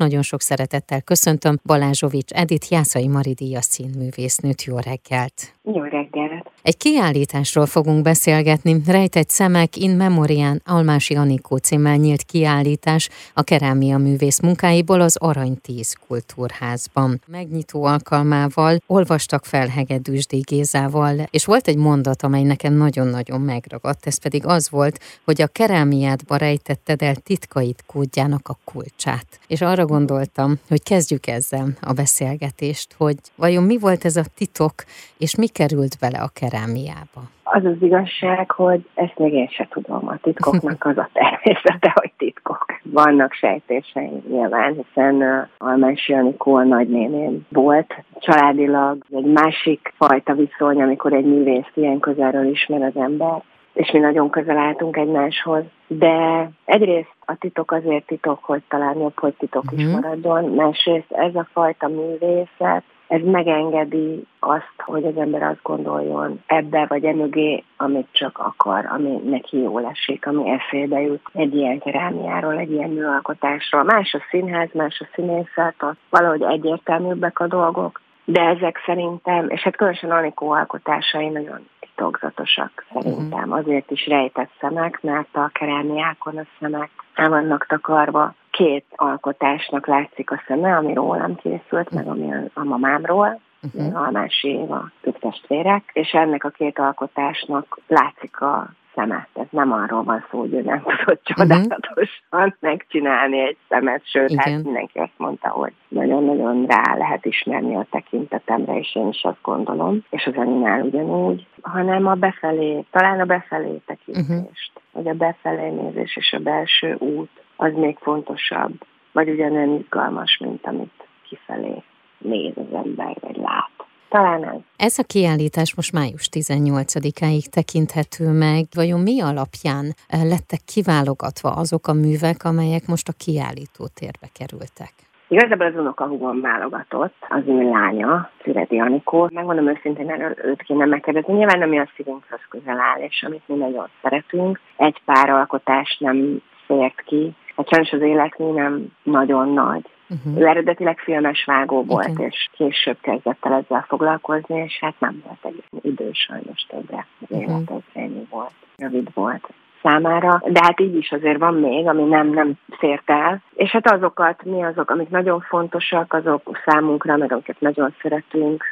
Nagyon sok szeretettel köszöntöm Balázsovics Edith Jászai Maridíjas színművésznőt. Jó reggelt! Jó reggelt! Egy kiállításról fogunk beszélgetni. Rejtett szemek in memorián Almási Anikó címmel nyílt kiállítás a kerámia művész munkáiból az Arany 10 kultúrházban. Megnyitó alkalmával olvastak fel Hegedűsdi Gézával, és volt egy mondat, amely nekem nagyon-nagyon megragadt, ez pedig az volt, hogy a kerámiádba rejtetted el titkait kódjának a kulcsát. És arra gondoltam, hogy kezdjük ezzel a beszélgetést, hogy vajon mi volt ez a titok, és mi került bele a kerámiába? Az az igazság, hogy ezt még én se tudom. A titkoknak az a természete, hogy titkok. Vannak sejtései nyilván, hiszen Almási Anikó a nagynéném volt. Családilag egy másik fajta viszony, amikor egy művész ilyen közelről ismer az ember és mi nagyon közel álltunk egymáshoz. De egyrészt a titok azért titok, hogy talán jobb, hogy titok uh-huh. is mhm. maradjon, másrészt ez a fajta művészet, ez megengedi azt, hogy az ember azt gondoljon ebbe vagy emögé, amit csak akar, ami neki jól esik, ami eszébe jut egy ilyen kerámiáról, egy ilyen műalkotásról. Más a színház, más a színészet, ott valahogy egyértelműbbek a dolgok, de ezek szerintem, és hát különösen Anikó alkotásai nagyon titokzatosak szerintem. Azért is rejtett szemek, mert a kerámiákon a szemek el vannak takarva. Két alkotásnak látszik a szeme, ami rólam készült, meg ami a mamámról, uh-huh. a másik a testvérek, és ennek a két alkotásnak látszik a szemet. Ez nem arról van szó, hogy ő nem tudott mhm. csodálatosan megcsinálni egy szemet, sőt, hát Igen. hát mindenki azt mondta, hogy nagyon-nagyon rá lehet ismerni a tekintetemre, és én is azt gondolom, és az Aninál ugyanúgy, hanem a befelé, talán a befelé tekintést, uh-huh. vagy a befelé nézés és a belső út, az még fontosabb, vagy ugyanolyan izgalmas, mint amit kifelé néz az ember, vagy lát. Talán ez. Ez a kiállítás most május 18-áig tekinthető meg. Vajon mi alapján eh, lettek kiválogatva azok a művek, amelyek most a kiállító térbe kerültek? Igazából az unokahúgom válogatott, az ő lánya, Szüredi Anikó. Megmondom őszintén, erről őt kéne megkérdezni. Nyilván nem a szívünkhez közel áll, és amit mi nagyon szeretünk. Egy pár alkotás nem fért ki. Hát sajnos az életmű nem nagyon nagy. Uh-huh. Ő eredetileg filmes vágó volt, okay. és később kezdett el ezzel foglalkozni, és hát nem volt egy idő sajnos többre. Az uh-huh. élet az ennyi volt, rövid volt számára, de hát így is azért van még, ami nem, nem fért el. És hát azokat, mi azok, amik nagyon fontosak, azok számunkra, meg amiket nagyon szeretünk,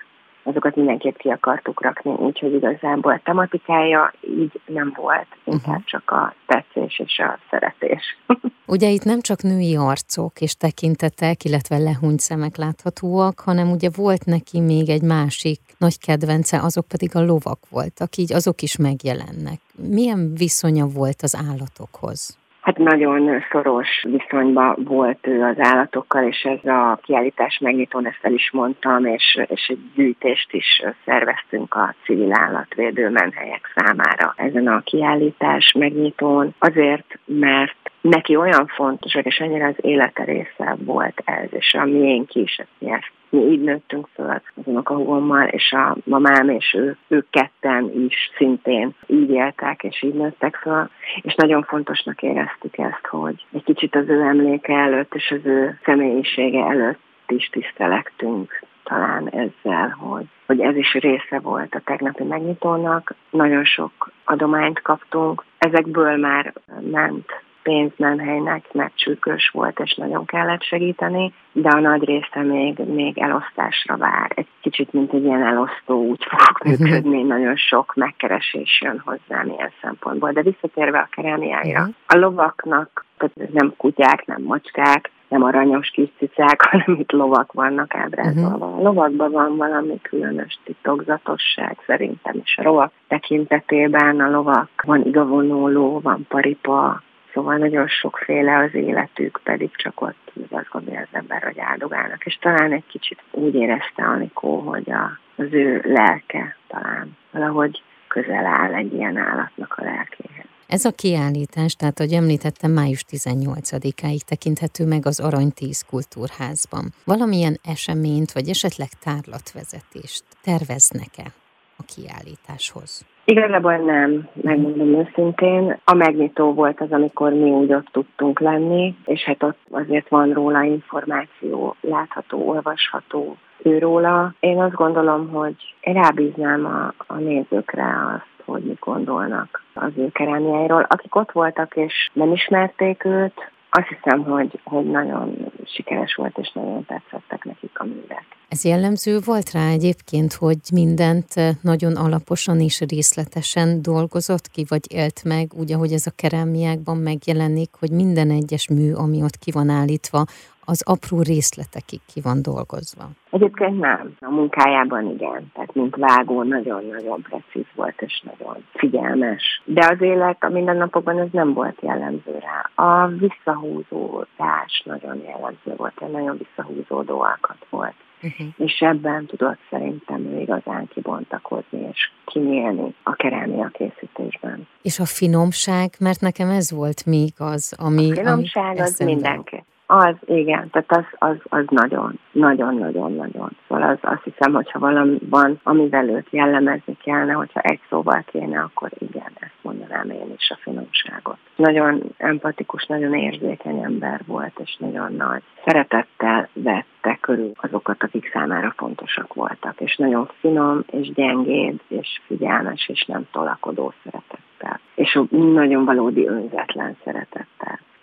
azokat mindenképp ki akartuk rakni, úgyhogy igazából tematikája így nem volt, inkább uh-huh. csak a tetszés és a szeretés. Ugye itt nem csak női arcok és tekintetek, illetve lehúnyt szemek láthatóak, hanem ugye volt neki még egy másik nagy kedvence, azok pedig a lovak voltak, így azok is megjelennek. Milyen viszonya volt az állatokhoz? Hát nagyon szoros viszonyban volt ő az állatokkal, és ez a kiállítás megnyitón ezt el is mondtam, és, és egy gyűjtést is szerveztünk a civil állatvédő menhelyek számára ezen a kiállítás megnyitón, azért, mert neki olyan fontos, és ennyire az élete része volt ez, és a miénk is, ezt mi így nőttünk föl az unokahúgommal, és a mamám és ő, ők ketten is szintén így éltek, és így nőttek föl, és nagyon fontosnak éreztük ezt, hogy egy kicsit az ő emléke előtt és az ő személyisége előtt is tisztelektünk talán ezzel, hogy, hogy ez is része volt a tegnapi megnyitónak. Nagyon sok adományt kaptunk, ezekből már ment pénzmenhelynek, mert csűkös volt, és nagyon kellett segíteni, de a nagy része még, még elosztásra vár. Egy kicsit, mint egy ilyen elosztó úgy fog mhm. működni, nagyon sok megkeresés jön hozzám ilyen szempontból. De visszatérve a kerámiáira, mhm. a lovaknak, tehát nem kutyák, nem macskák, nem aranyos kis cicák, hanem itt lovak vannak ábrázolva. Uh-huh. A lovakban van valami különös titokzatosság szerintem, és a lovak tekintetében a lovak, van igavonó ló, van paripa, Szóval nagyon sokféle az életük, pedig csak ott azt gondolja az ember, hogy áldogálnak. És talán egy kicsit úgy érezte Anikó, hogy a, az ő lelke talán valahogy közel áll egy ilyen állatnak a lelkéhez. Ez a kiállítás, tehát ahogy említettem, május 18-áig tekinthető meg az Arany 10 Kultúrházban. Valamilyen eseményt, vagy esetleg tárlatvezetést terveznek-e a kiállításhoz? Igazából nem, megmondom őszintén. A megnyitó volt az, amikor mi úgy ott tudtunk lenni, és hát ott azért van róla információ, látható, olvasható őróla. Én azt gondolom, hogy én rábíznám a, a nézőkre azt, hogy mit gondolnak az ő kerámiáiról. Akik ott voltak és nem ismerték őt, azt hiszem, hogy, hogy nagyon sikeres volt, és nagyon tetszettek nekik a művek. Ez jellemző volt rá egyébként, hogy mindent nagyon alaposan és részletesen dolgozott ki, vagy élt meg, úgy, ahogy ez a kerámiákban megjelenik, hogy minden egyes mű, ami ott ki van állítva, az apró részletekig ki van dolgozva. Egyébként nem. A munkájában igen. Tehát mint vágó nagyon-nagyon precíz volt, és nagyon figyelmes. De az élet a mindennapokban ez nem volt jellemző rá. A visszahúzódás nagyon jellemző volt, egy nagyon visszahúzódó alkat volt. Uh-huh. És ebben tudott szerintem ő igazán kibontakozni és kinyílni a kerámia készítésben. És a finomság, mert nekem ez volt még az, ami... A finomság az mindenki. Az, igen, tehát az, az, az nagyon, nagyon, nagyon, nagyon. Szóval az, azt hiszem, hogyha valami van, amivel őt jellemezni kellene, hogyha egy szóval kéne, akkor igen, ezt mondanám én is a finomságot. Nagyon empatikus, nagyon érzékeny ember volt, és nagyon nagy szeretettel vette körül azokat, akik számára fontosak voltak, és nagyon finom, és gyengéd, és figyelmes, és nem tolakodó szeretettel. És nagyon valódi önzetlen szeretettel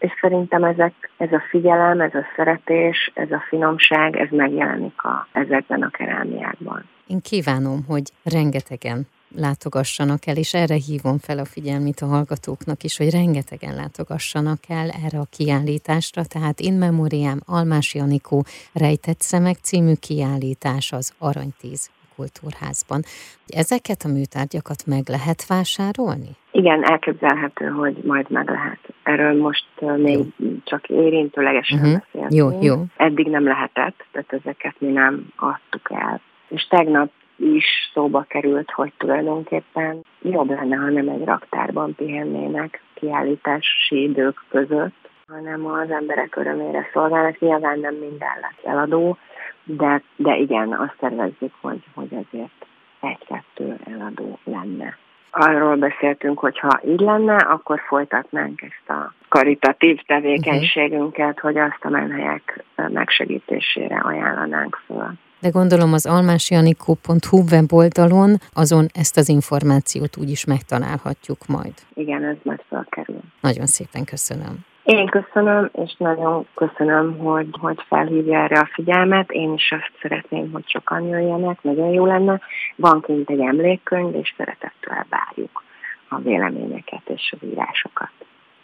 és szerintem ezek, ez a figyelem, ez a szeretés, ez a finomság, ez megjelenik a, ezekben a kerámiákban. Én kívánom, hogy rengetegen látogassanak el, és erre hívom fel a figyelmét a hallgatóknak is, hogy rengetegen látogassanak el erre a kiállításra, tehát In Memoriam Almási Anikó Rejtett Szemek című kiállítás az Aranytíz kultúrházban. Ezeket a műtárgyakat meg lehet vásárolni? Igen, elképzelhető, hogy majd meg lehet. Erről most még jó. csak érintőlegesen uh-huh. beszéltünk. Jó, jó. Eddig nem lehetett, tehát ezeket mi nem adtuk el. És tegnap is szóba került, hogy tulajdonképpen jobb lenne, ha nem egy raktárban pihennének kiállítási idők között, hanem az emberek örömére szolgálnak. Nyilván nem minden lesz eladó, de, de igen, azt tervezzük, hogy, hogy ezért egy-kettő eladó lenne. Arról beszéltünk, hogy ha így lenne, akkor folytatnánk ezt a karitatív tevékenységünket, hogy azt a menhelyek megsegítésére ajánlanánk föl. De gondolom az almásianikó.hu weboldalon azon ezt az információt úgyis megtalálhatjuk majd. Igen, ez majd felkerül. Nagyon szépen köszönöm. Én köszönöm, és nagyon köszönöm, hogy, hogy felhívja erre a figyelmet. Én is azt szeretném, hogy sokan jöjjenek, nagyon jó lenne. Van kint egy emlékkönyv, és szeretettel várjuk a véleményeket és az írásokat.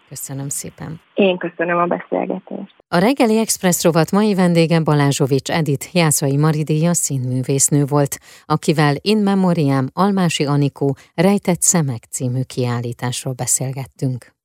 Köszönöm szépen. Én köszönöm a beszélgetést. A reggeli Express rovat mai vendége Balázsovics Edith Jászai Maridéja színművésznő volt, akivel In Memoriam Almási Anikó Rejtett Szemek című kiállításról beszélgettünk.